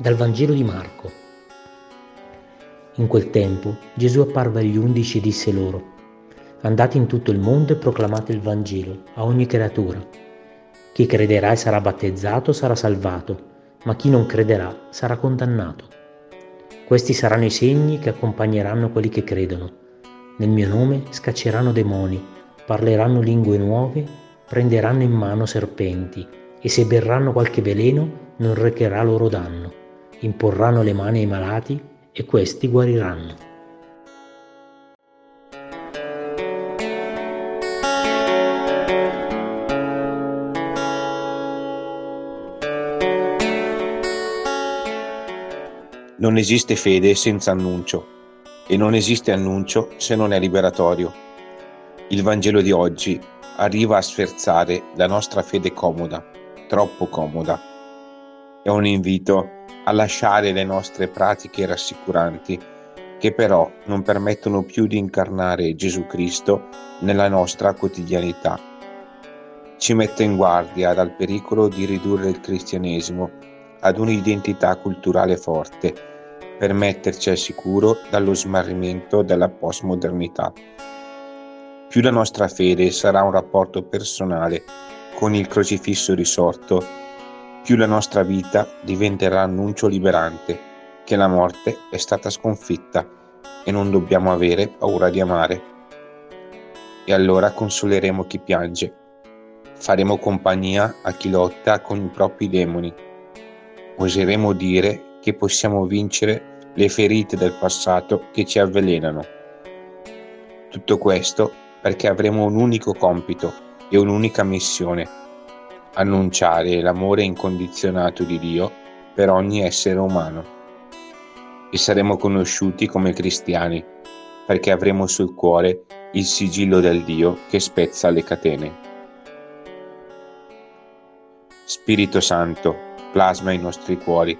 Dal Vangelo di Marco. In quel tempo Gesù apparve agli undici e disse loro, Andate in tutto il mondo e proclamate il Vangelo a ogni creatura. Chi crederà e sarà battezzato sarà salvato, ma chi non crederà sarà condannato. Questi saranno i segni che accompagneranno quelli che credono. Nel mio nome scacceranno demoni, parleranno lingue nuove, prenderanno in mano serpenti e se berranno qualche veleno non recherà loro danno. Imporranno le mani ai malati e questi guariranno. Non esiste fede senza annuncio e non esiste annuncio se non è liberatorio. Il Vangelo di oggi arriva a sferzare la nostra fede comoda, troppo comoda. È un invito a lasciare le nostre pratiche rassicuranti che però non permettono più di incarnare Gesù Cristo nella nostra quotidianità. Ci mette in guardia dal pericolo di ridurre il cristianesimo ad un'identità culturale forte per metterci al sicuro dallo smarrimento della postmodernità. Più la nostra fede sarà un rapporto personale con il crocifisso risorto, più la nostra vita diventerà annuncio liberante che la morte è stata sconfitta e non dobbiamo avere paura di amare. E allora consoleremo chi piange, faremo compagnia a chi lotta con i propri demoni, oseremo dire che possiamo vincere le ferite del passato che ci avvelenano. Tutto questo perché avremo un unico compito e un'unica missione, annunciare l'amore incondizionato di Dio per ogni essere umano. E saremo conosciuti come cristiani, perché avremo sul cuore il sigillo del Dio che spezza le catene. Spirito Santo, plasma i nostri cuori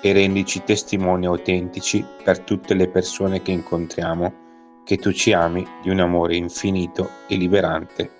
e rendici testimoni autentici per tutte le persone che incontriamo che tu ci ami di un amore infinito e liberante.